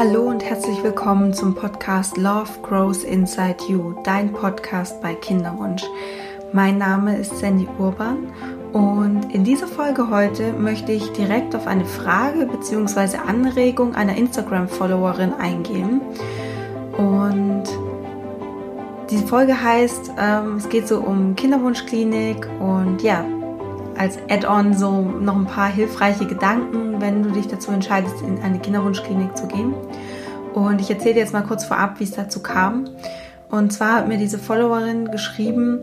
Hallo und herzlich willkommen zum Podcast Love Grows Inside You, dein Podcast bei Kinderwunsch. Mein Name ist Sandy Urban und in dieser Folge heute möchte ich direkt auf eine Frage bzw. Anregung einer Instagram-Followerin eingehen. Und diese Folge heißt, ähm, es geht so um Kinderwunschklinik und ja, als Add-on so noch ein paar hilfreiche Gedanken, wenn du dich dazu entscheidest, in eine Kinderwunschklinik zu gehen. Und ich erzähle dir jetzt mal kurz vorab, wie es dazu kam. Und zwar hat mir diese Followerin geschrieben,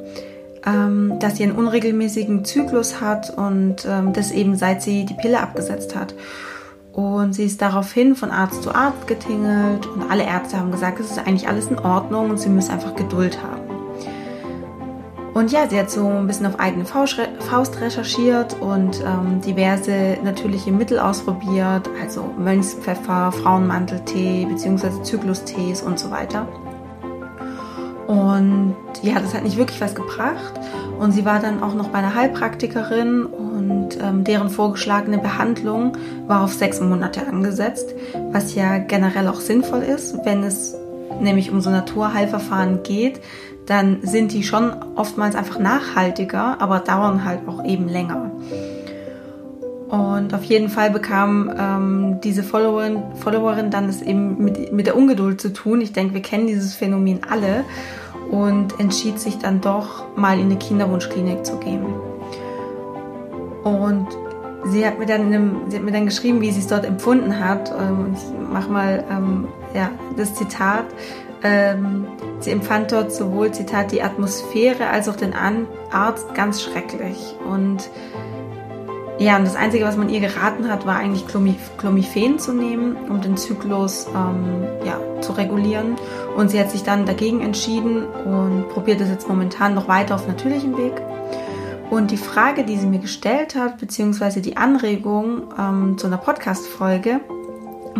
ähm, dass sie einen unregelmäßigen Zyklus hat und ähm, das eben seit sie die Pille abgesetzt hat. Und sie ist daraufhin von Arzt zu Arzt getingelt und alle Ärzte haben gesagt, es ist eigentlich alles in Ordnung und sie müssen einfach Geduld haben. Und ja, sie hat so ein bisschen auf eigene Faust recherchiert und ähm, diverse natürliche Mittel ausprobiert, also Mönchspfeffer, Frauenmanteltee bzw. Zyklustees und so weiter. Und ja, das hat nicht wirklich was gebracht. Und sie war dann auch noch bei einer Heilpraktikerin und ähm, deren vorgeschlagene Behandlung war auf sechs Monate angesetzt, was ja generell auch sinnvoll ist, wenn es nämlich um so Naturheilverfahren geht, dann sind die schon oftmals einfach nachhaltiger, aber dauern halt auch eben länger. Und auf jeden Fall bekam ähm, diese Followerin, Followerin dann es eben mit, mit der Ungeduld zu tun. Ich denke, wir kennen dieses Phänomen alle und entschied sich dann doch mal in eine Kinderwunschklinik zu gehen. Und sie hat mir dann, einem, sie hat mir dann geschrieben, wie sie es dort empfunden hat. Ähm, ich mache mal ähm, ja, das Zitat. Ähm, sie empfand dort sowohl, Zitat, die Atmosphäre als auch den Arzt ganz schrecklich. Und ja, und das Einzige, was man ihr geraten hat, war eigentlich Clomiphen zu nehmen, um den Zyklus ähm, ja, zu regulieren. Und sie hat sich dann dagegen entschieden und probiert es jetzt momentan noch weiter auf natürlichem Weg. Und die Frage, die sie mir gestellt hat, beziehungsweise die Anregung ähm, zu einer Podcast-Folge,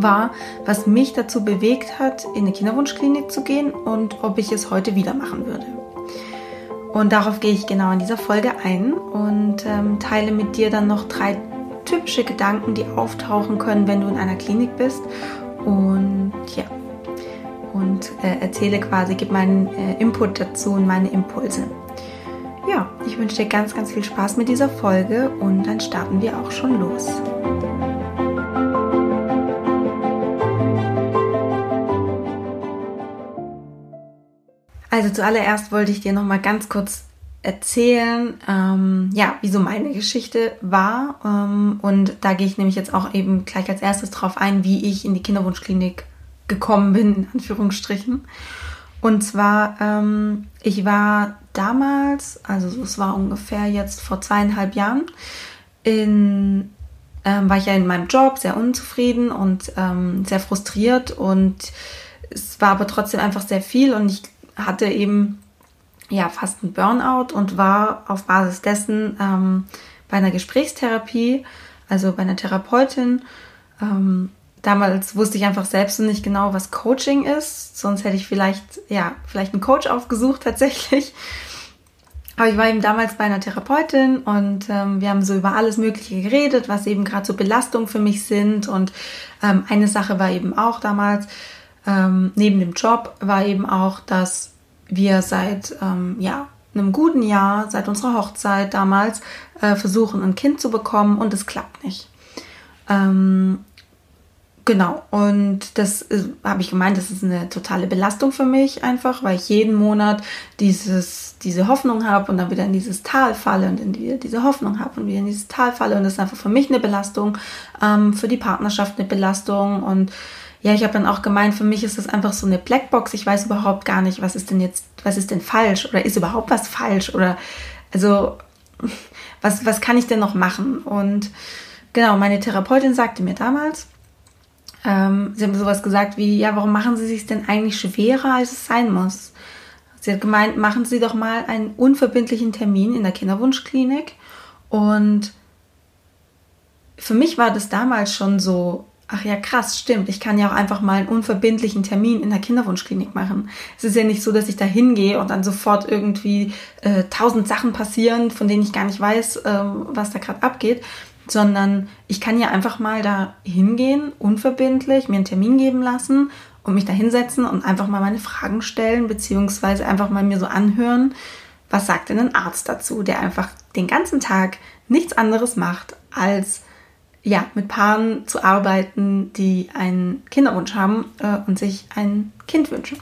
war, was mich dazu bewegt hat, in eine Kinderwunschklinik zu gehen und ob ich es heute wieder machen würde. Und darauf gehe ich genau in dieser Folge ein und ähm, teile mit dir dann noch drei typische Gedanken, die auftauchen können, wenn du in einer Klinik bist. Und ja, und äh, erzähle quasi, gebe meinen äh, Input dazu und meine Impulse. Ja, ich wünsche dir ganz, ganz viel Spaß mit dieser Folge und dann starten wir auch schon los. Also zuallererst wollte ich dir noch mal ganz kurz erzählen, ähm, ja, wie so meine Geschichte war. Ähm, und da gehe ich nämlich jetzt auch eben gleich als erstes drauf ein, wie ich in die Kinderwunschklinik gekommen bin, in Anführungsstrichen. Und zwar, ähm, ich war damals, also es war ungefähr jetzt vor zweieinhalb Jahren, in, ähm, war ich ja in meinem Job sehr unzufrieden und ähm, sehr frustriert und es war aber trotzdem einfach sehr viel und ich hatte eben ja fast einen Burnout und war auf Basis dessen ähm, bei einer Gesprächstherapie, also bei einer Therapeutin. Ähm, damals wusste ich einfach selbst nicht genau, was Coaching ist, sonst hätte ich vielleicht ja vielleicht einen Coach aufgesucht tatsächlich. Aber ich war eben damals bei einer Therapeutin und ähm, wir haben so über alles Mögliche geredet, was eben gerade so Belastungen für mich sind. Und ähm, eine Sache war eben auch damals, ähm, neben dem Job war eben auch, dass wir seit ähm, ja, einem guten Jahr, seit unserer Hochzeit damals, äh, versuchen, ein Kind zu bekommen und es klappt nicht. Ähm, genau, und das habe ich gemeint, das ist eine totale Belastung für mich einfach, weil ich jeden Monat dieses, diese Hoffnung habe und dann wieder in dieses Tal falle und in die, diese Hoffnung habe und wieder in dieses Tal falle. Und das ist einfach für mich eine Belastung, ähm, für die Partnerschaft eine Belastung. Und ja, ich habe dann auch gemeint, für mich ist das einfach so eine Blackbox. Ich weiß überhaupt gar nicht, was ist denn jetzt, was ist denn falsch oder ist überhaupt was falsch oder also was, was kann ich denn noch machen? Und genau, meine Therapeutin sagte mir damals, ähm, sie haben sowas gesagt wie, ja, warum machen Sie sich denn eigentlich schwerer, als es sein muss? Sie hat gemeint, machen Sie doch mal einen unverbindlichen Termin in der Kinderwunschklinik. Und für mich war das damals schon so, Ach ja, krass, stimmt. Ich kann ja auch einfach mal einen unverbindlichen Termin in der Kinderwunschklinik machen. Es ist ja nicht so, dass ich da hingehe und dann sofort irgendwie äh, tausend Sachen passieren, von denen ich gar nicht weiß, äh, was da gerade abgeht. sondern ich kann ja einfach mal da hingehen, unverbindlich, mir einen Termin geben lassen und mich da hinsetzen und einfach mal meine Fragen stellen, beziehungsweise einfach mal mir so anhören, was sagt denn ein Arzt dazu, der einfach den ganzen Tag nichts anderes macht, als ja, mit Paaren zu arbeiten, die einen Kinderwunsch haben äh, und sich ein Kind wünschen.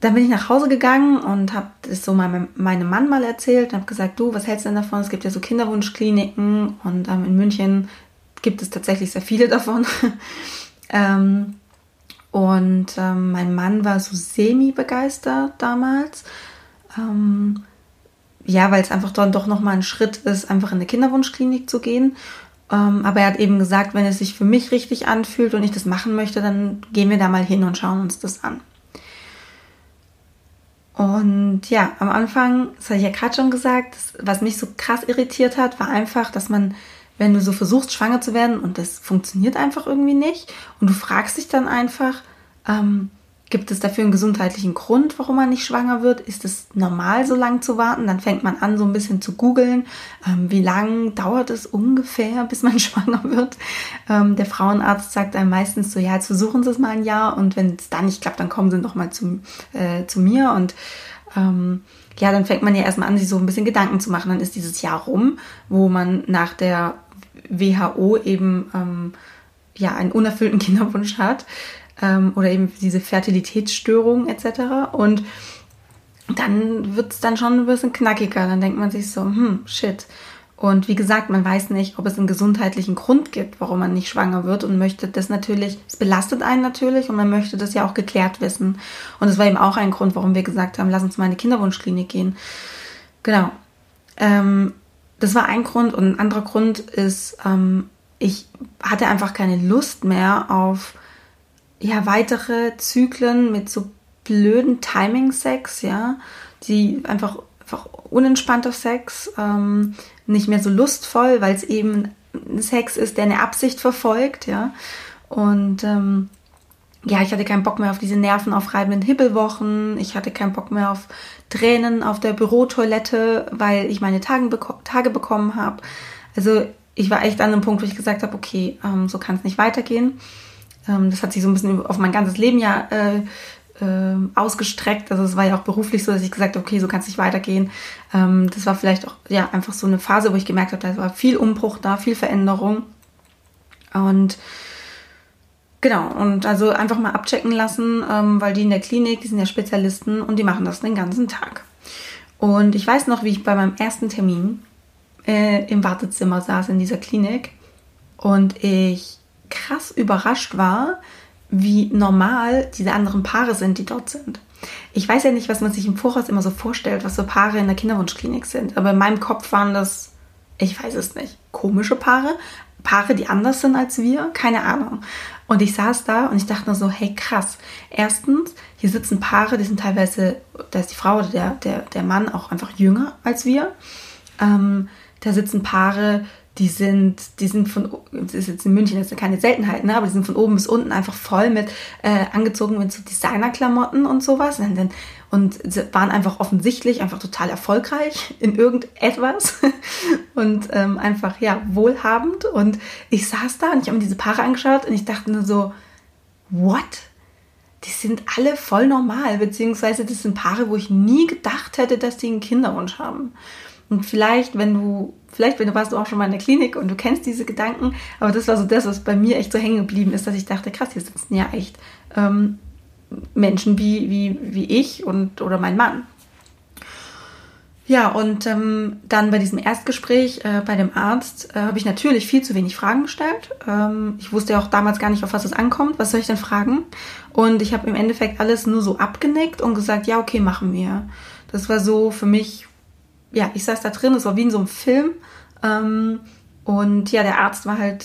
Dann bin ich nach Hause gegangen und habe das so meinem, meinem Mann mal erzählt und habe gesagt, du, was hältst du denn davon? Es gibt ja so Kinderwunschkliniken und ähm, in München gibt es tatsächlich sehr viele davon. ähm, und ähm, mein Mann war so semi-begeistert damals. Ähm, ja, weil es einfach dann doch nochmal ein Schritt ist, einfach in eine Kinderwunschklinik zu gehen. Ähm, aber er hat eben gesagt, wenn es sich für mich richtig anfühlt und ich das machen möchte, dann gehen wir da mal hin und schauen uns das an. Und ja, am Anfang, das habe ich ja gerade schon gesagt, was mich so krass irritiert hat, war einfach, dass man, wenn du so versuchst, schwanger zu werden und das funktioniert einfach irgendwie nicht und du fragst dich dann einfach, ähm, Gibt es dafür einen gesundheitlichen Grund, warum man nicht schwanger wird? Ist es normal, so lange zu warten? Dann fängt man an, so ein bisschen zu googeln. Ähm, wie lange dauert es ungefähr, bis man schwanger wird? Ähm, der Frauenarzt sagt einem meistens so, ja, jetzt versuchen Sie es mal ein Jahr und wenn es dann nicht klappt, dann kommen Sie noch mal zu, äh, zu mir und ähm, ja, dann fängt man ja erstmal an, sich so ein bisschen Gedanken zu machen. Dann ist dieses Jahr rum, wo man nach der WHO eben ähm, ja einen unerfüllten Kinderwunsch hat ähm, oder eben diese Fertilitätsstörungen etc. Und dann wird es dann schon ein bisschen knackiger. Dann denkt man sich so, hm, shit. Und wie gesagt, man weiß nicht, ob es einen gesundheitlichen Grund gibt, warum man nicht schwanger wird und möchte das natürlich, es belastet einen natürlich und man möchte das ja auch geklärt wissen. Und es war eben auch ein Grund, warum wir gesagt haben, lass uns mal in die Kinderwunschklinik gehen. Genau. Ähm, das war ein Grund und ein anderer Grund ist, ähm, ich hatte einfach keine Lust mehr auf ja, weitere Zyklen mit so blöden Timing-Sex, ja, die einfach, einfach unentspannter Sex, ähm, nicht mehr so lustvoll, weil es eben Sex ist, der eine Absicht verfolgt, ja. Und ähm, ja, ich hatte keinen Bock mehr auf diese nervenaufreibenden Hibbelwochen. Ich hatte keinen Bock mehr auf Tränen auf der Bürotoilette, weil ich meine Tage, beko Tage bekommen habe. Also ich war echt an einem Punkt, wo ich gesagt habe, okay, ähm, so kann es nicht weitergehen. Ähm, das hat sich so ein bisschen auf mein ganzes Leben ja äh, äh, ausgestreckt. Also es war ja auch beruflich so, dass ich gesagt habe, okay, so kann es nicht weitergehen. Ähm, das war vielleicht auch ja einfach so eine Phase, wo ich gemerkt habe, da war viel Umbruch da, viel Veränderung. Und genau, und also einfach mal abchecken lassen, ähm, weil die in der Klinik, die sind ja Spezialisten und die machen das den ganzen Tag. Und ich weiß noch, wie ich bei meinem ersten Termin äh, im Wartezimmer saß in dieser Klinik und ich krass überrascht war, wie normal diese anderen Paare sind, die dort sind. Ich weiß ja nicht, was man sich im Voraus immer so vorstellt, was so Paare in der Kinderwunschklinik sind, aber in meinem Kopf waren das, ich weiß es nicht, komische Paare, Paare, die anders sind als wir, keine Ahnung. Und ich saß da und ich dachte nur so, hey krass. Erstens, hier sitzen Paare, die sind teilweise, da ist die Frau oder der, der, der Mann auch einfach jünger als wir. Ähm, da sitzen Paare, die sind, die sind von, das ist jetzt in München, das ist ja keine Seltenheit, ne? aber die sind von oben bis unten einfach voll mit äh, angezogen mit so Designerklamotten und sowas und, dann, und waren einfach offensichtlich einfach total erfolgreich in irgendetwas und ähm, einfach ja wohlhabend und ich saß da und ich habe mir diese Paare angeschaut und ich dachte nur so, what? Die sind alle voll normal, beziehungsweise das sind Paare, wo ich nie gedacht hätte, dass die einen Kinderwunsch haben. Und vielleicht, wenn du, vielleicht, wenn du warst du auch schon mal in der Klinik und du kennst diese Gedanken, aber das war so das, was bei mir echt so hängen geblieben ist, dass ich dachte, krass, hier sitzen ja echt ähm, Menschen wie, wie, wie ich und oder mein Mann. Ja, und ähm, dann bei diesem Erstgespräch äh, bei dem Arzt äh, habe ich natürlich viel zu wenig Fragen gestellt. Ähm, ich wusste ja auch damals gar nicht, auf was es ankommt. Was soll ich denn fragen? Und ich habe im Endeffekt alles nur so abgenickt und gesagt, ja, okay, machen wir. Das war so für mich ja, ich saß da drin, es war wie in so einem Film. Ähm, und ja, der Arzt war halt,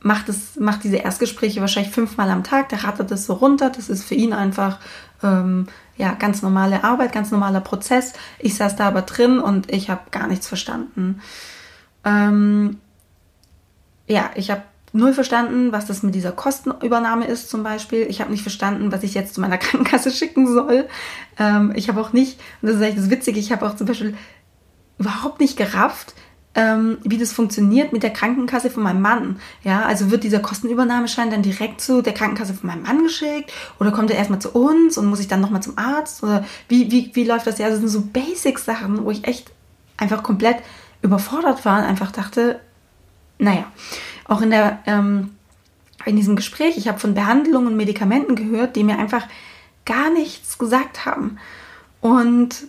macht, es, macht diese Erstgespräche wahrscheinlich fünfmal am Tag, der rattert das so runter. Das ist für ihn einfach ähm, ja, ganz normale Arbeit, ganz normaler Prozess. Ich saß da aber drin und ich habe gar nichts verstanden. Ähm, ja, ich habe null verstanden, was das mit dieser Kostenübernahme ist zum Beispiel. Ich habe nicht verstanden, was ich jetzt zu meiner Krankenkasse schicken soll. Ähm, ich habe auch nicht, und das ist eigentlich das Witzige, ich habe auch zum Beispiel überhaupt nicht gerafft, ähm, wie das funktioniert mit der Krankenkasse von meinem Mann. Ja, also wird dieser Kostenübernahmeschein dann direkt zu der Krankenkasse von meinem Mann geschickt oder kommt er erstmal zu uns und muss ich dann nochmal zum Arzt oder wie, wie, wie läuft das? Ja, also das sind so Basic-Sachen, wo ich echt einfach komplett überfordert war und einfach dachte, naja, auch in der, ähm, in diesem Gespräch, ich habe von Behandlungen und Medikamenten gehört, die mir einfach gar nichts gesagt haben. Und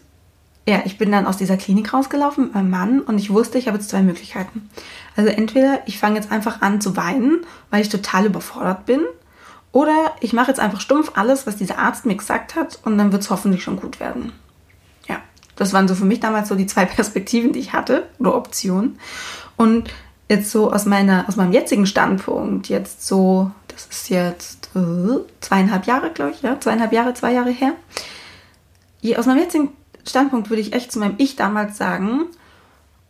ja, ich bin dann aus dieser Klinik rausgelaufen mit meinem Mann und ich wusste, ich habe jetzt zwei Möglichkeiten. Also entweder ich fange jetzt einfach an zu weinen, weil ich total überfordert bin, oder ich mache jetzt einfach stumpf alles, was dieser Arzt mir gesagt hat und dann wird es hoffentlich schon gut werden. Ja, das waren so für mich damals so die zwei Perspektiven, die ich hatte oder Optionen. Und jetzt so aus meiner, aus meinem jetzigen Standpunkt, jetzt so, das ist jetzt äh, zweieinhalb Jahre, glaube ich, ja, zweieinhalb Jahre, zwei Jahre her. Aus meinem jetzigen Standpunkt würde ich echt zu meinem Ich damals sagen,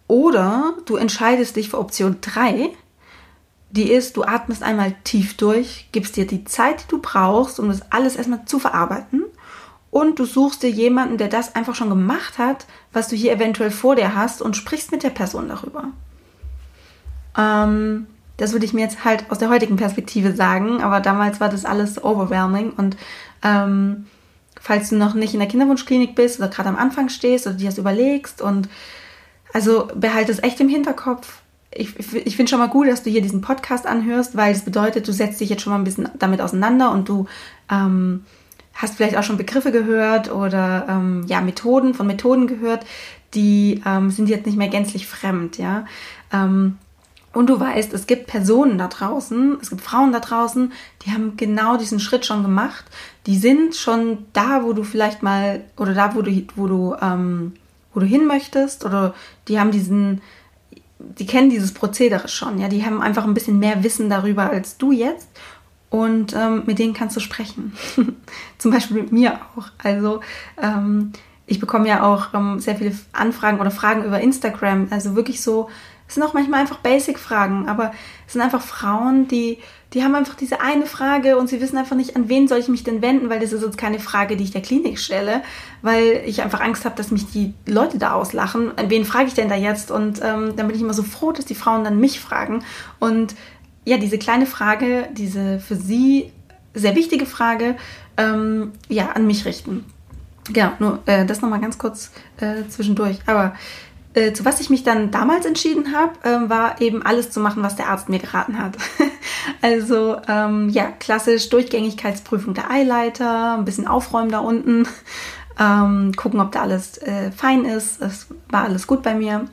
oder du entscheidest dich für Option 3, die ist, du atmest einmal tief durch, gibst dir die Zeit, die du brauchst, um das alles erstmal zu verarbeiten. Und du suchst dir jemanden, der das einfach schon gemacht hat, was du hier eventuell vor dir hast und sprichst mit der Person darüber. Ähm, das würde ich mir jetzt halt aus der heutigen Perspektive sagen, aber damals war das alles overwhelming und ähm, falls du noch nicht in der Kinderwunschklinik bist oder gerade am Anfang stehst oder dir das überlegst und also behalte es echt im Hinterkopf. Ich, ich, finde schon mal gut, dass du hier diesen Podcast anhörst, weil es bedeutet, du setzt dich jetzt schon mal ein bisschen damit auseinander und du ähm, hast vielleicht auch schon Begriffe gehört oder ähm, ja Methoden von Methoden gehört, die ähm, sind jetzt nicht mehr gänzlich fremd, ja. Ähm, und du weißt, es gibt Personen da draußen, es gibt Frauen da draußen, die haben genau diesen Schritt schon gemacht. Die sind schon da, wo du vielleicht mal, oder da, wo du, wo du, ähm, wo du hin möchtest, oder die haben diesen, die kennen dieses Prozedere schon, ja, die haben einfach ein bisschen mehr Wissen darüber als du jetzt. Und ähm, mit denen kannst du sprechen. Zum Beispiel mit mir auch. Also ähm, ich bekomme ja auch ähm, sehr viele Anfragen oder Fragen über Instagram. Also wirklich so, es sind auch manchmal einfach Basic-Fragen, aber es sind einfach Frauen, die, die haben einfach diese eine Frage und sie wissen einfach nicht, an wen soll ich mich denn wenden, weil das ist jetzt keine Frage, die ich der Klinik stelle, weil ich einfach Angst habe, dass mich die Leute da auslachen. An wen frage ich denn da jetzt? Und ähm, dann bin ich immer so froh, dass die Frauen dann mich fragen. Und ja, diese kleine Frage, diese für sie sehr wichtige Frage, ähm, ja, an mich richten. Genau, nur äh, das nochmal ganz kurz äh, zwischendurch. Aber äh, zu was ich mich dann damals entschieden habe, äh, war eben alles zu machen, was der Arzt mir geraten hat. also ähm, ja, klassisch Durchgängigkeitsprüfung der Eileiter, ein bisschen aufräumen da unten, ähm, gucken, ob da alles äh, fein ist. Es war alles gut bei mir.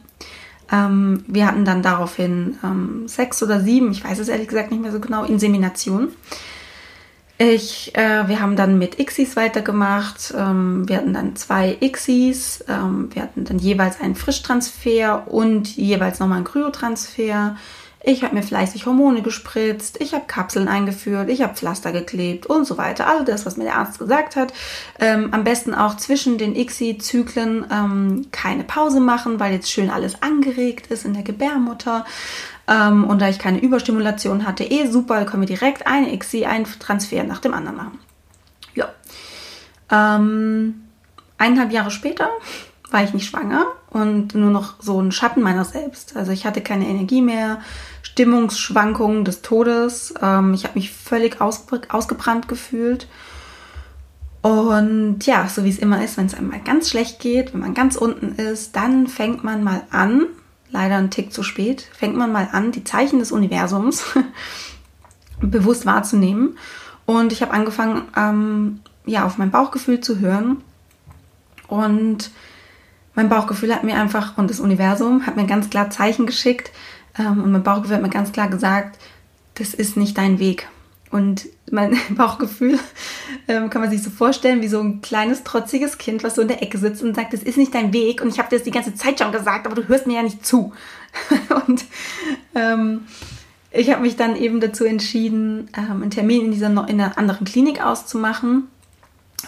Ähm, wir hatten dann daraufhin ähm, sechs oder sieben, ich weiß es ehrlich gesagt nicht mehr so genau, Insemination. Ich, äh, wir haben dann mit Xis weitergemacht. Ähm, wir hatten dann zwei Xis. Ähm, wir hatten dann jeweils einen Frischtransfer und jeweils nochmal einen Kryotransfer. Ich habe mir fleißig Hormone gespritzt, ich habe Kapseln eingeführt, ich habe Pflaster geklebt und so weiter. All das, was mir der Arzt gesagt hat. Ähm, am besten auch zwischen den ICSI-Zyklen ähm, keine Pause machen, weil jetzt schön alles angeregt ist in der Gebärmutter. Ähm, und da ich keine Überstimulation hatte, eh super, können wir direkt eine ICSI, einen Transfer nach dem anderen machen. Ja. Ähm, eineinhalb Jahre später war ich nicht schwanger und nur noch so ein Schatten meiner selbst. Also ich hatte keine Energie mehr, Stimmungsschwankungen des Todes. Ähm, ich habe mich völlig aus, ausgebrannt gefühlt. Und ja, so wie es immer ist, wenn es einmal ganz schlecht geht, wenn man ganz unten ist, dann fängt man mal an, leider einen Tick zu spät, fängt man mal an, die Zeichen des Universums bewusst wahrzunehmen. Und ich habe angefangen, ähm, ja, auf mein Bauchgefühl zu hören. Und mein Bauchgefühl hat mir einfach, und das Universum hat mir ganz klar Zeichen geschickt, ähm, und mein Bauchgefühl hat mir ganz klar gesagt, das ist nicht dein Weg. Und mein Bauchgefühl ähm, kann man sich so vorstellen wie so ein kleines, trotziges Kind, was so in der Ecke sitzt und sagt, das ist nicht dein Weg. Und ich habe dir das die ganze Zeit schon gesagt, aber du hörst mir ja nicht zu. und ähm, ich habe mich dann eben dazu entschieden, ähm, einen Termin in, dieser, in einer anderen Klinik auszumachen,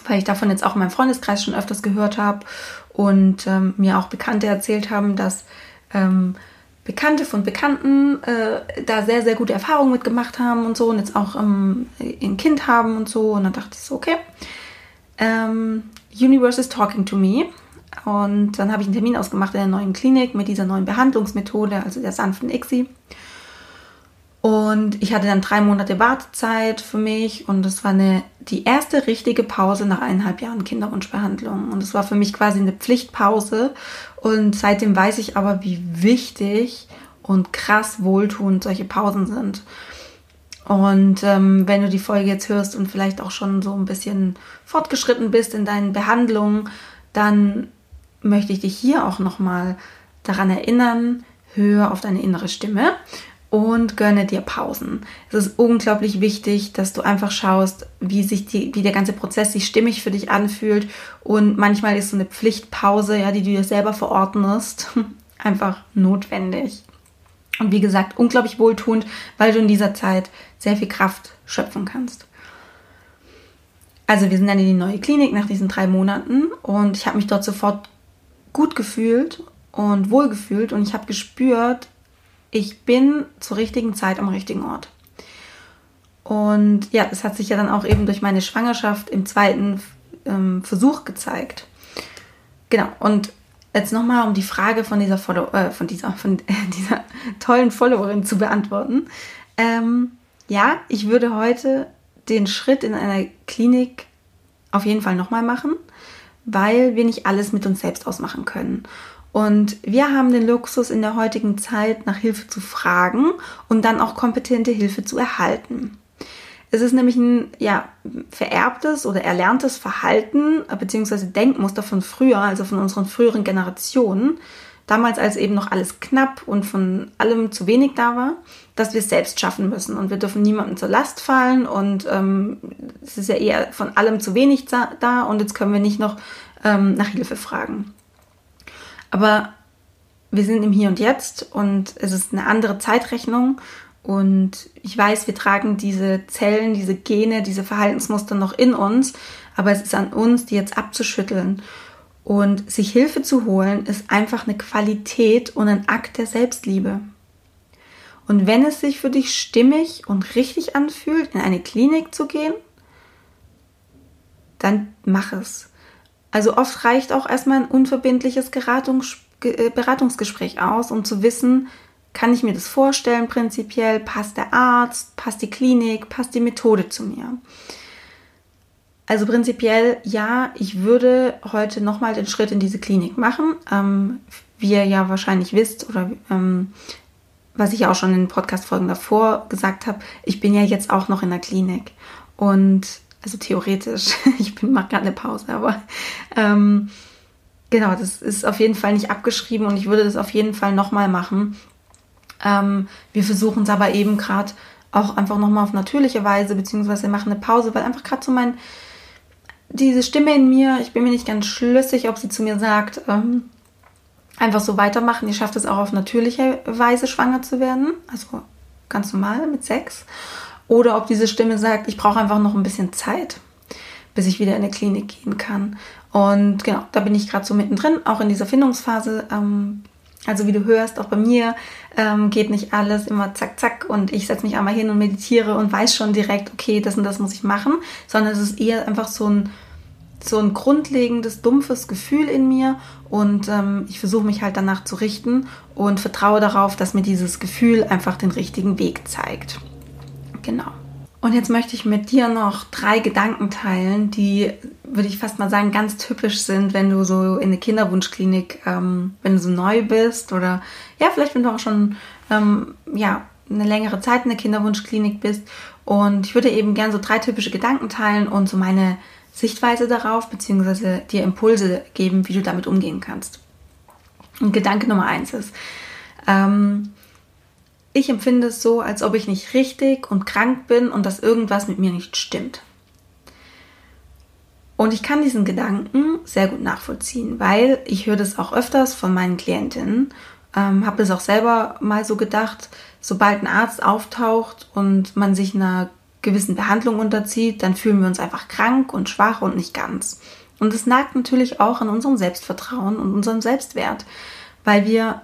weil ich davon jetzt auch in meinem Freundeskreis schon öfters gehört habe und ähm, mir auch Bekannte erzählt haben, dass ähm, Bekannte von Bekannten äh, da sehr, sehr gute Erfahrungen mitgemacht haben und so und jetzt auch ähm, ein Kind haben und so. Und dann dachte ich so, okay, ähm, Universe is talking to me. Und dann habe ich einen Termin ausgemacht in der neuen Klinik mit dieser neuen Behandlungsmethode, also der sanften ICSI. Und ich hatte dann drei Monate Wartezeit für mich und das war eine, die erste richtige Pause nach eineinhalb Jahren Kinderwunschbehandlung. Und es war für mich quasi eine Pflichtpause. Und seitdem weiß ich aber, wie wichtig und krass wohltuend solche Pausen sind. Und ähm, wenn du die Folge jetzt hörst und vielleicht auch schon so ein bisschen fortgeschritten bist in deinen Behandlungen, dann möchte ich dich hier auch nochmal daran erinnern, höre auf deine innere Stimme und gönne dir Pausen. Es ist unglaublich wichtig, dass du einfach schaust, wie sich die, wie der ganze Prozess sich stimmig für dich anfühlt. Und manchmal ist so eine Pflichtpause, ja, die du dir selber verordnest, einfach notwendig. Und wie gesagt, unglaublich wohltuend, weil du in dieser Zeit sehr viel Kraft schöpfen kannst. Also wir sind dann in die neue Klinik nach diesen drei Monaten und ich habe mich dort sofort gut gefühlt und wohl gefühlt und ich habe gespürt, ich bin zur richtigen Zeit am richtigen Ort. Und ja, das hat sich ja dann auch eben durch meine Schwangerschaft im zweiten ähm, Versuch gezeigt. Genau, und jetzt nochmal, um die Frage von dieser, Follow äh, von dieser, von äh, dieser tollen Followerin zu beantworten. Ähm, ja, ich würde heute den Schritt in einer Klinik auf jeden Fall nochmal machen, weil wir nicht alles mit uns selbst ausmachen können. Und wir haben den Luxus in der heutigen Zeit nach Hilfe zu fragen und dann auch kompetente Hilfe zu erhalten. Es ist nämlich ein ja, vererbtes oder erlerntes Verhalten bzw. Denkmuster von früher, also von unseren früheren Generationen, damals als eben noch alles knapp und von allem zu wenig da war, dass wir es selbst schaffen müssen und wir dürfen niemandem zur Last fallen und ähm, es ist ja eher von allem zu wenig da und jetzt können wir nicht noch ähm, nach Hilfe fragen. Aber wir sind im Hier und Jetzt und es ist eine andere Zeitrechnung. Und ich weiß, wir tragen diese Zellen, diese Gene, diese Verhaltensmuster noch in uns, aber es ist an uns, die jetzt abzuschütteln. Und sich Hilfe zu holen, ist einfach eine Qualität und ein Akt der Selbstliebe. Und wenn es sich für dich stimmig und richtig anfühlt, in eine Klinik zu gehen, dann mach es. Also oft reicht auch erstmal ein unverbindliches äh, Beratungsgespräch aus, um zu wissen, kann ich mir das vorstellen prinzipiell, passt der Arzt, passt die Klinik, passt die Methode zu mir. Also prinzipiell ja, ich würde heute nochmal den Schritt in diese Klinik machen. Ähm, wie ihr ja wahrscheinlich wisst oder ähm, was ich auch schon in Podcast-Folgen davor gesagt habe, ich bin ja jetzt auch noch in der Klinik. Und also theoretisch, ich mache gerade eine Pause, aber ähm, genau, das ist auf jeden Fall nicht abgeschrieben und ich würde das auf jeden Fall nochmal machen. Ähm, wir versuchen es aber eben gerade auch einfach nochmal auf natürliche Weise, beziehungsweise machen eine Pause, weil einfach gerade so mein, diese Stimme in mir, ich bin mir nicht ganz schlüssig, ob sie zu mir sagt, ähm, einfach so weitermachen. Ihr schafft es auch auf natürliche Weise schwanger zu werden, also ganz normal mit Sex oder ob diese Stimme sagt, ich brauche einfach noch ein bisschen Zeit, bis ich wieder in eine Klinik gehen kann. Und genau, da bin ich gerade so mittendrin, auch in dieser Findungsphase. Ähm, also wie du hörst, auch bei mir ähm, geht nicht alles immer zack, zack und ich setze mich einmal hin und meditiere und weiß schon direkt, okay, das und das muss ich machen, sondern es ist eher einfach so ein, so ein grundlegendes, dumpfes Gefühl in mir und ähm, ich versuche mich halt danach zu richten und vertraue darauf, dass mir dieses Gefühl einfach den richtigen Weg zeigt. Genau. Und jetzt möchte ich mit dir noch drei Gedanken teilen, die, würde ich fast mal sagen, ganz typisch sind, wenn du so in eine Kinderwunschklinik, ähm, wenn du so neu bist oder ja, vielleicht wenn du auch schon ähm, ja, eine längere Zeit in der Kinderwunschklinik bist. Und ich würde eben gerne so drei typische Gedanken teilen und so meine Sichtweise darauf, beziehungsweise dir Impulse geben, wie du damit umgehen kannst. Und Gedanke Nummer eins ist, ähm, ich empfinde es so, als ob ich nicht richtig und krank bin und dass irgendwas mit mir nicht stimmt. Und ich kann diesen Gedanken sehr gut nachvollziehen, weil ich höre das auch öfters von meinen Klientinnen, ähm, habe das auch selber mal so gedacht, sobald ein Arzt auftaucht und man sich einer gewissen Behandlung unterzieht, dann fühlen wir uns einfach krank und schwach und nicht ganz. Und es nagt natürlich auch an unserem Selbstvertrauen und unserem Selbstwert, weil wir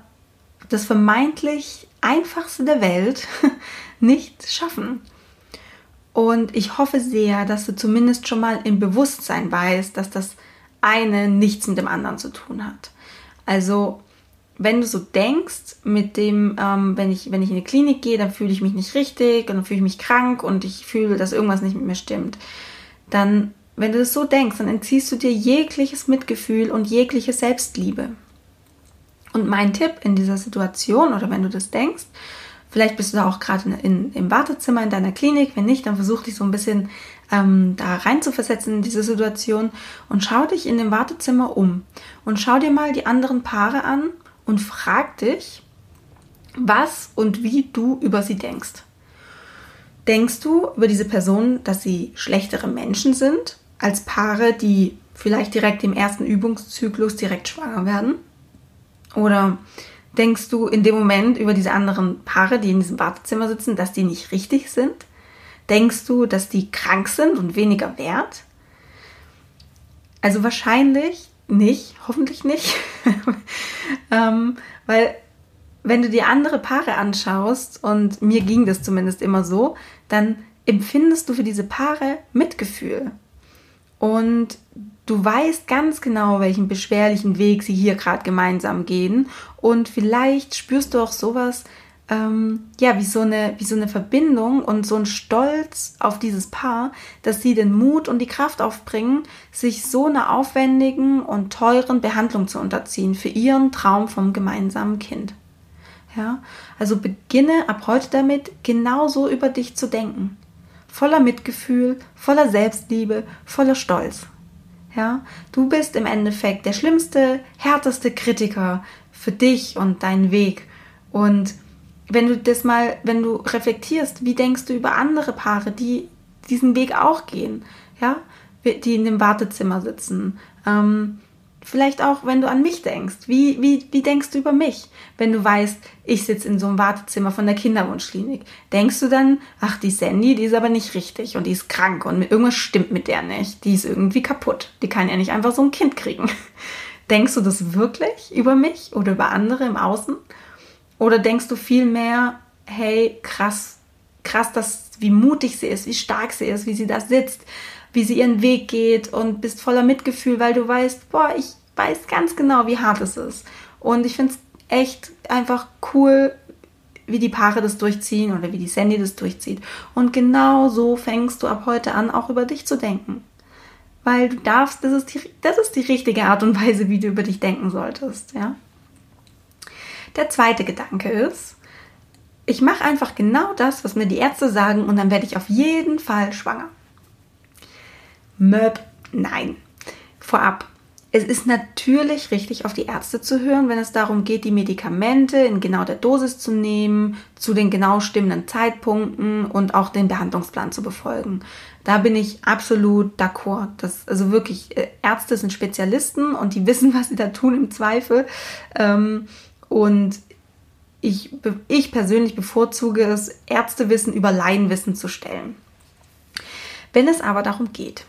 das vermeintlich einfachste der Welt nicht schaffen. Und ich hoffe sehr, dass du zumindest schon mal im Bewusstsein weißt, dass das eine nichts mit dem anderen zu tun hat. Also wenn du so denkst, mit dem, ähm, wenn, ich, wenn ich in die Klinik gehe, dann fühle ich mich nicht richtig und dann fühle ich mich krank und ich fühle, dass irgendwas nicht mit mir stimmt, dann, wenn du das so denkst, dann entziehst du dir jegliches Mitgefühl und jegliche Selbstliebe. Und mein Tipp in dieser Situation oder wenn du das denkst, vielleicht bist du da auch gerade im Wartezimmer in deiner Klinik, wenn nicht, dann versuch dich so ein bisschen ähm, da rein zu versetzen in diese Situation und schau dich in dem Wartezimmer um und schau dir mal die anderen Paare an und frag dich, was und wie du über sie denkst. Denkst du über diese Personen, dass sie schlechtere Menschen sind als Paare, die vielleicht direkt im ersten Übungszyklus direkt schwanger werden? Oder denkst du in dem Moment über diese anderen Paare, die in diesem Wartezimmer sitzen, dass die nicht richtig sind? Denkst du, dass die krank sind und weniger wert? Also wahrscheinlich nicht, hoffentlich nicht. ähm, weil wenn du dir andere Paare anschaust, und mir ging das zumindest immer so, dann empfindest du für diese Paare Mitgefühl. Und du weißt ganz genau, welchen beschwerlichen Weg sie hier gerade gemeinsam gehen. Und vielleicht spürst du auch sowas, ähm, ja, wie so, eine, wie so eine Verbindung und so ein Stolz auf dieses Paar, dass sie den Mut und die Kraft aufbringen, sich so einer aufwendigen und teuren Behandlung zu unterziehen für ihren Traum vom gemeinsamen Kind. Ja, also beginne ab heute damit, genauso über dich zu denken. Voller Mitgefühl, voller Selbstliebe, voller Stolz. Ja, du bist im Endeffekt der schlimmste, härteste Kritiker für dich und deinen Weg. Und wenn du das mal, wenn du reflektierst, wie denkst du über andere Paare, die diesen Weg auch gehen, ja, die in dem Wartezimmer sitzen. Ähm, vielleicht auch, wenn du an mich denkst. Wie, wie, wie denkst du über mich, wenn du weißt, ich sitze in so einem Wartezimmer von der Kinderwunschklinik? Denkst du dann, ach, die Sandy, die ist aber nicht richtig und die ist krank und irgendwas stimmt mit der nicht. Die ist irgendwie kaputt. Die kann ja nicht einfach so ein Kind kriegen. Denkst du das wirklich über mich oder über andere im Außen? Oder denkst du vielmehr, hey, krass, krass, dass, wie mutig sie ist, wie stark sie ist, wie sie da sitzt, wie sie ihren Weg geht und bist voller Mitgefühl, weil du weißt, boah, ich weiß ganz genau, wie hart es ist. Und ich finde es echt einfach cool, wie die Paare das durchziehen oder wie die Sandy das durchzieht. Und genau so fängst du ab heute an, auch über dich zu denken. Weil du darfst, das ist die, das ist die richtige Art und Weise, wie du über dich denken solltest, ja. Der zweite Gedanke ist, ich mache einfach genau das, was mir die Ärzte sagen und dann werde ich auf jeden Fall schwanger. Möb, nein. Vorab, es ist natürlich richtig, auf die Ärzte zu hören, wenn es darum geht, die Medikamente in genau der Dosis zu nehmen, zu den genau stimmenden Zeitpunkten und auch den Behandlungsplan zu befolgen. Da bin ich absolut d'accord. Das, also wirklich, äh, Ärzte sind Spezialisten und die wissen, was sie da tun im Zweifel. Ähm, und ich, ich persönlich bevorzuge es, Ärztewissen über Laienwissen zu stellen. Wenn es aber darum geht,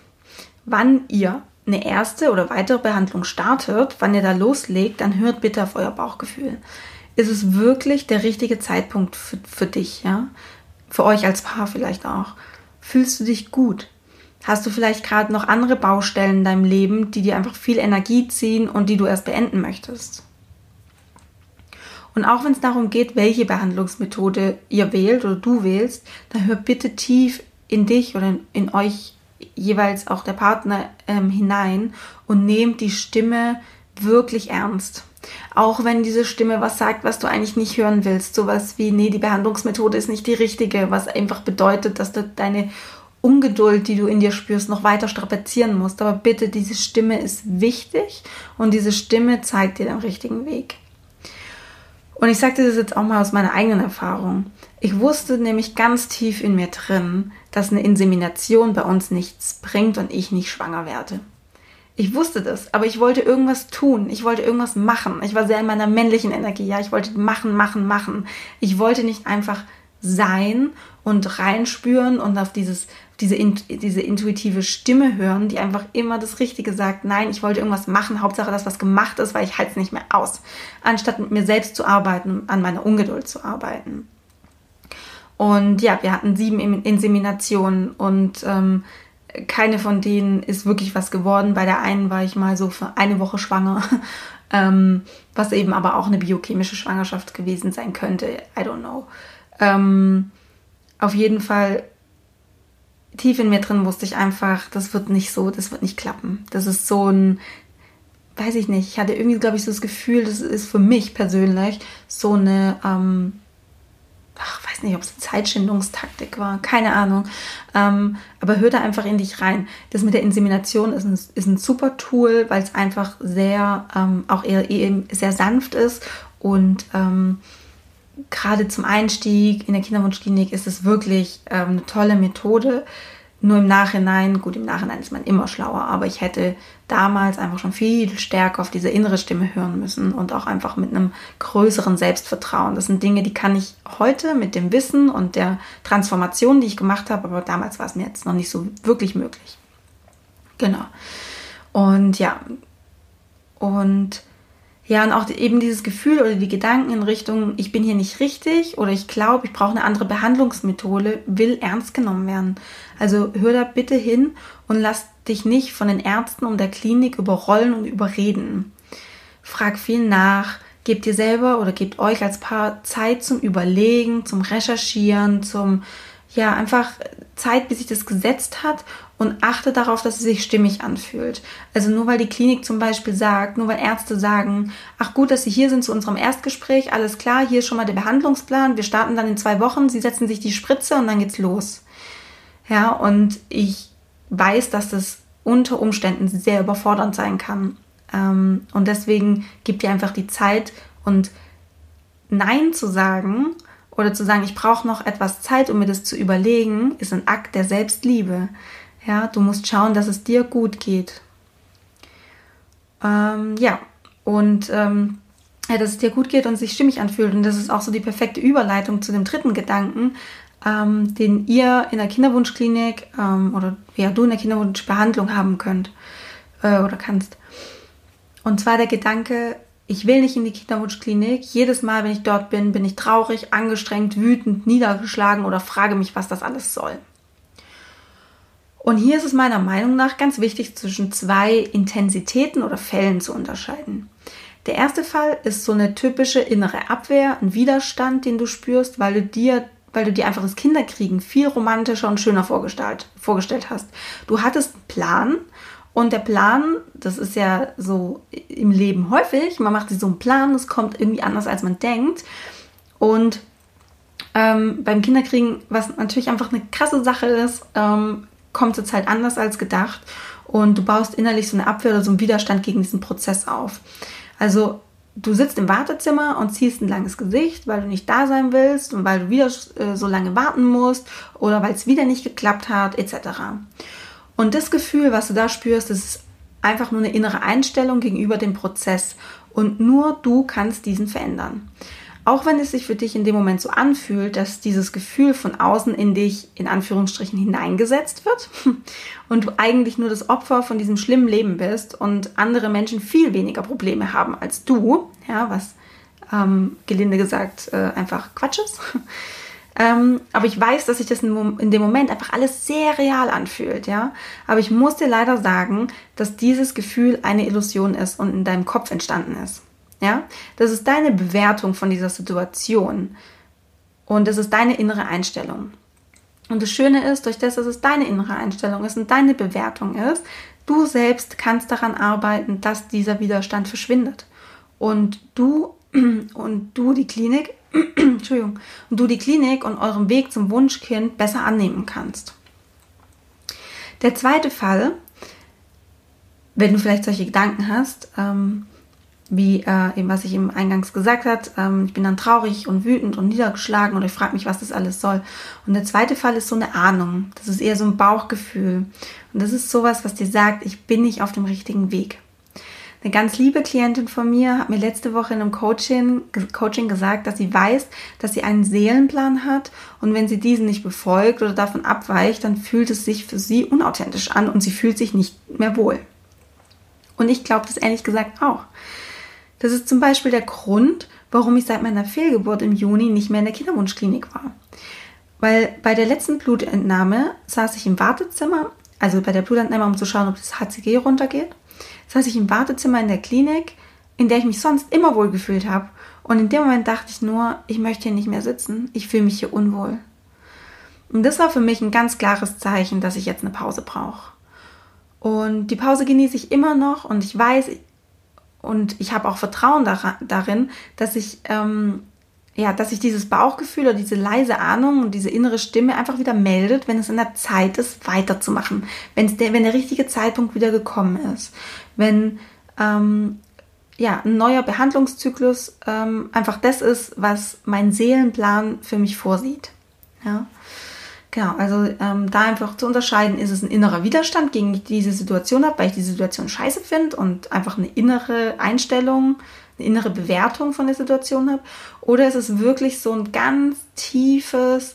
wann ihr eine erste oder weitere Behandlung startet, wann ihr da loslegt, dann hört bitte auf euer Bauchgefühl. Ist es wirklich der richtige Zeitpunkt für, für dich, ja? Für euch als Paar vielleicht auch. Fühlst du dich gut? Hast du vielleicht gerade noch andere Baustellen in deinem Leben, die dir einfach viel Energie ziehen und die du erst beenden möchtest? Und auch wenn es darum geht, welche Behandlungsmethode ihr wählt oder du wählst, dann hör bitte tief in dich oder in, in euch jeweils auch der Partner ähm, hinein und nehmt die Stimme wirklich ernst. Auch wenn diese Stimme was sagt, was du eigentlich nicht hören willst. Sowas wie, nee, die Behandlungsmethode ist nicht die richtige, was einfach bedeutet, dass du deine Ungeduld, die du in dir spürst, noch weiter strapazieren musst. Aber bitte, diese Stimme ist wichtig und diese Stimme zeigt dir den richtigen Weg. Und ich sagte das jetzt auch mal aus meiner eigenen Erfahrung. Ich wusste nämlich ganz tief in mir drin, dass eine Insemination bei uns nichts bringt und ich nicht schwanger werde. Ich wusste das, aber ich wollte irgendwas tun. Ich wollte irgendwas machen. Ich war sehr in meiner männlichen Energie. Ja, ich wollte machen, machen, machen. Ich wollte nicht einfach sein und reinspüren und auf dieses, diese, diese intuitive Stimme hören, die einfach immer das Richtige sagt. Nein, ich wollte irgendwas machen, Hauptsache, dass was gemacht ist, weil ich halte es nicht mehr aus. Anstatt mit mir selbst zu arbeiten, an meiner Ungeduld zu arbeiten. Und ja, wir hatten sieben Inseminationen und ähm, keine von denen ist wirklich was geworden. Bei der einen war ich mal so für eine Woche schwanger, ähm, was eben aber auch eine biochemische Schwangerschaft gewesen sein könnte. I don't know. Ähm, auf jeden Fall tief in mir drin wusste ich einfach, das wird nicht so, das wird nicht klappen. Das ist so ein, weiß ich nicht, ich hatte irgendwie, glaube ich, so das Gefühl, das ist für mich persönlich so eine, ähm, ach, weiß nicht, ob es eine Zeitschindungstaktik war, keine Ahnung. Ähm, aber hör da einfach in dich rein. Das mit der Insemination ist ein, ist ein super Tool, weil es einfach sehr, ähm, auch eher, eher sehr sanft ist und ähm, gerade zum Einstieg in der Kinderwunschklinik ist es wirklich ähm, eine tolle Methode. Nur im Nachhinein, gut, im Nachhinein ist man immer schlauer, aber ich hätte damals einfach schon viel stärker auf diese innere Stimme hören müssen und auch einfach mit einem größeren Selbstvertrauen. Das sind Dinge, die kann ich heute mit dem Wissen und der Transformation, die ich gemacht habe, aber damals war es mir jetzt noch nicht so wirklich möglich. Genau. Und ja, und ja, und auch eben dieses Gefühl oder die Gedanken in Richtung, ich bin hier nicht richtig oder ich glaube, ich brauche eine andere Behandlungsmethode, will ernst genommen werden. Also hör da bitte hin und lass dich nicht von den Ärzten und der Klinik überrollen und überreden. Frag viel nach, gebt dir selber oder gebt euch als Paar Zeit zum Überlegen, zum Recherchieren, zum ja, einfach Zeit, bis sich das gesetzt hat und achte darauf, dass es sich stimmig anfühlt. Also nur weil die Klinik zum Beispiel sagt, nur weil Ärzte sagen, ach gut, dass Sie hier sind zu unserem Erstgespräch, alles klar, hier ist schon mal der Behandlungsplan, wir starten dann in zwei Wochen, Sie setzen sich die Spritze und dann geht's los. Ja, und ich weiß, dass das unter Umständen sehr überfordernd sein kann. Ähm, und deswegen gibt dir einfach die Zeit und Nein zu sagen oder zu sagen, ich brauche noch etwas Zeit, um mir das zu überlegen, ist ein Akt der Selbstliebe. Ja, du musst schauen, dass es dir gut geht. Ähm, ja, und ähm, ja, dass es dir gut geht und sich stimmig anfühlt. Und das ist auch so die perfekte Überleitung zu dem dritten Gedanken, ähm, den ihr in der Kinderwunschklinik ähm, oder ja, du in der Kinderwunschbehandlung haben könnt äh, oder kannst. Und zwar der Gedanke, ich will nicht in die Kinderwunschklinik. Jedes Mal, wenn ich dort bin, bin ich traurig, angestrengt, wütend, niedergeschlagen oder frage mich, was das alles soll. Und hier ist es meiner Meinung nach ganz wichtig, zwischen zwei Intensitäten oder Fällen zu unterscheiden. Der erste Fall ist so eine typische innere Abwehr, ein Widerstand, den du spürst, weil du dir, weil du dir einfach das Kinderkriegen viel romantischer und schöner vorgestellt, vorgestellt hast. Du hattest einen Plan und der Plan, das ist ja so im Leben häufig, man macht sich so einen Plan, es kommt irgendwie anders, als man denkt. Und ähm, beim Kinderkriegen, was natürlich einfach eine krasse Sache ist, ähm, kommt es halt anders als gedacht. Und du baust innerlich so eine Abwehr oder so einen Widerstand gegen diesen Prozess auf. Also du sitzt im Wartezimmer und ziehst ein langes Gesicht, weil du nicht da sein willst und weil du wieder äh, so lange warten musst oder weil es wieder nicht geklappt hat, etc. Und das Gefühl, was du da spürst, ist einfach nur eine innere Einstellung gegenüber dem Prozess. Und nur du kannst diesen verändern. Auch wenn es sich für dich in dem Moment so anfühlt, dass dieses Gefühl von außen in dich in Anführungsstrichen hineingesetzt wird und du eigentlich nur das Opfer von diesem schlimmen Leben bist und andere Menschen viel weniger Probleme haben als du, ja, was ähm, gelinde gesagt äh, einfach Quatsch ist, ähm, aber ich weiß, dass sich das in dem Moment einfach alles sehr real anfühlt, ja. Aber ich muss dir leider sagen, dass dieses Gefühl eine Illusion ist und in deinem Kopf entstanden ist. Ja, das ist deine Bewertung von dieser Situation und das ist deine innere Einstellung. Und das Schöne ist, durch das, dass es deine innere Einstellung ist und deine Bewertung ist, du selbst kannst daran arbeiten, dass dieser Widerstand verschwindet. Und du und du die Klinik Entschuldigung, und du die Klinik und euren Weg zum Wunschkind besser annehmen kannst. Der zweite Fall, wenn du vielleicht solche Gedanken hast, ähm, wie äh, eben was ich eben eingangs gesagt hat, ähm, ich bin dann traurig und wütend und niedergeschlagen und ich frage mich, was das alles soll. Und der zweite Fall ist so eine Ahnung. Das ist eher so ein Bauchgefühl. Und das ist sowas, was dir sagt, ich bin nicht auf dem richtigen Weg. Eine ganz liebe Klientin von mir hat mir letzte Woche in einem Coaching, Coaching gesagt, dass sie weiß, dass sie einen Seelenplan hat und wenn sie diesen nicht befolgt oder davon abweicht, dann fühlt es sich für sie unauthentisch an und sie fühlt sich nicht mehr wohl. Und ich glaube das ehrlich gesagt auch. Das ist zum Beispiel der Grund, warum ich seit meiner Fehlgeburt im Juni nicht mehr in der Kinderwunschklinik war. Weil bei der letzten Blutentnahme saß ich im Wartezimmer also bei der Blutentnahme, um zu schauen, ob das HCG runtergeht. Saß ich im Wartezimmer in der Klinik, in der ich mich sonst immer wohl gefühlt habe. Und in dem Moment dachte ich nur, ich möchte hier nicht mehr sitzen. Ich fühle mich hier unwohl. Und das war für mich ein ganz klares Zeichen, dass ich jetzt eine Pause brauche. Und die Pause genieße ich immer noch und ich weiß und ich habe auch Vertrauen darin, dass ich ähm, ja, dass sich dieses Bauchgefühl oder diese leise Ahnung und diese innere Stimme einfach wieder meldet, wenn es in der Zeit ist, weiterzumachen. Wenn, der, wenn der richtige Zeitpunkt wieder gekommen ist. Wenn ähm, ja, ein neuer Behandlungszyklus ähm, einfach das ist, was mein Seelenplan für mich vorsieht. Ja. Genau, also ähm, da einfach zu unterscheiden, ist es ein innerer Widerstand gegen diese Situation habe, weil ich die Situation scheiße finde und einfach eine innere Einstellung, eine innere Bewertung von der Situation habe, oder ist es wirklich so ein ganz tiefes,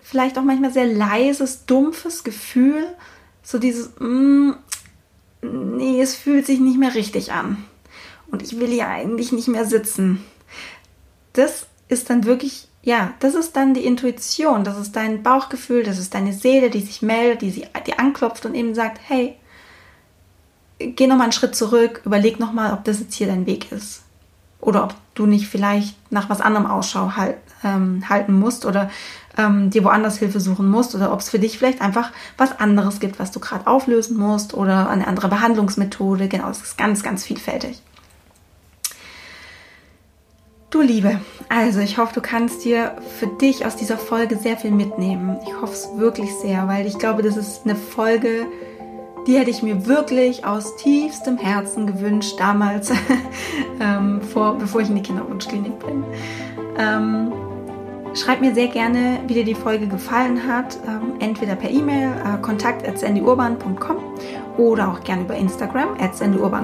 vielleicht auch manchmal sehr leises, dumpfes Gefühl, so dieses, mm, nee, es fühlt sich nicht mehr richtig an und ich will ja eigentlich nicht mehr sitzen. Das ist dann wirklich ja, das ist dann die Intuition, das ist dein Bauchgefühl, das ist deine Seele, die sich meldet, die sie die anklopft und eben sagt, hey, geh noch mal einen Schritt zurück, überleg noch mal, ob das jetzt hier dein Weg ist oder ob du nicht vielleicht nach was anderem Ausschau halt, ähm, halten musst oder ähm, dir woanders Hilfe suchen musst oder ob es für dich vielleicht einfach was anderes gibt, was du gerade auflösen musst oder eine andere Behandlungsmethode. Genau, es ist ganz, ganz vielfältig. Du Liebe, also ich hoffe, du kannst dir für dich aus dieser Folge sehr viel mitnehmen. Ich hoffe es wirklich sehr, weil ich glaube, das ist eine Folge, die hätte ich mir wirklich aus tiefstem Herzen gewünscht, damals, ähm, vor, bevor ich in die Kinderwunschklinik bin. Ähm, schreib mir sehr gerne, wie dir die Folge gefallen hat, ähm, entweder per E-Mail, äh, kontakt.sandyurban.com oder auch gerne über Instagram,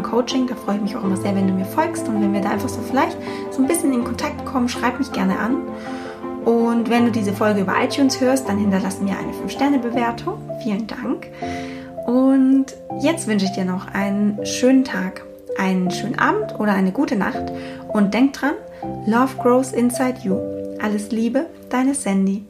Coaching. Da freue ich mich auch immer sehr, wenn du mir folgst und wenn wir da einfach so vielleicht so ein bisschen in Kontakt kommen, schreib mich gerne an. Und wenn du diese Folge über iTunes hörst, dann hinterlass mir eine 5-Sterne-Bewertung. Vielen Dank. Und jetzt wünsche ich dir noch einen schönen Tag, einen schönen Abend oder eine gute Nacht. Und denk dran, Love grows inside you. Alles Liebe, deine Sandy.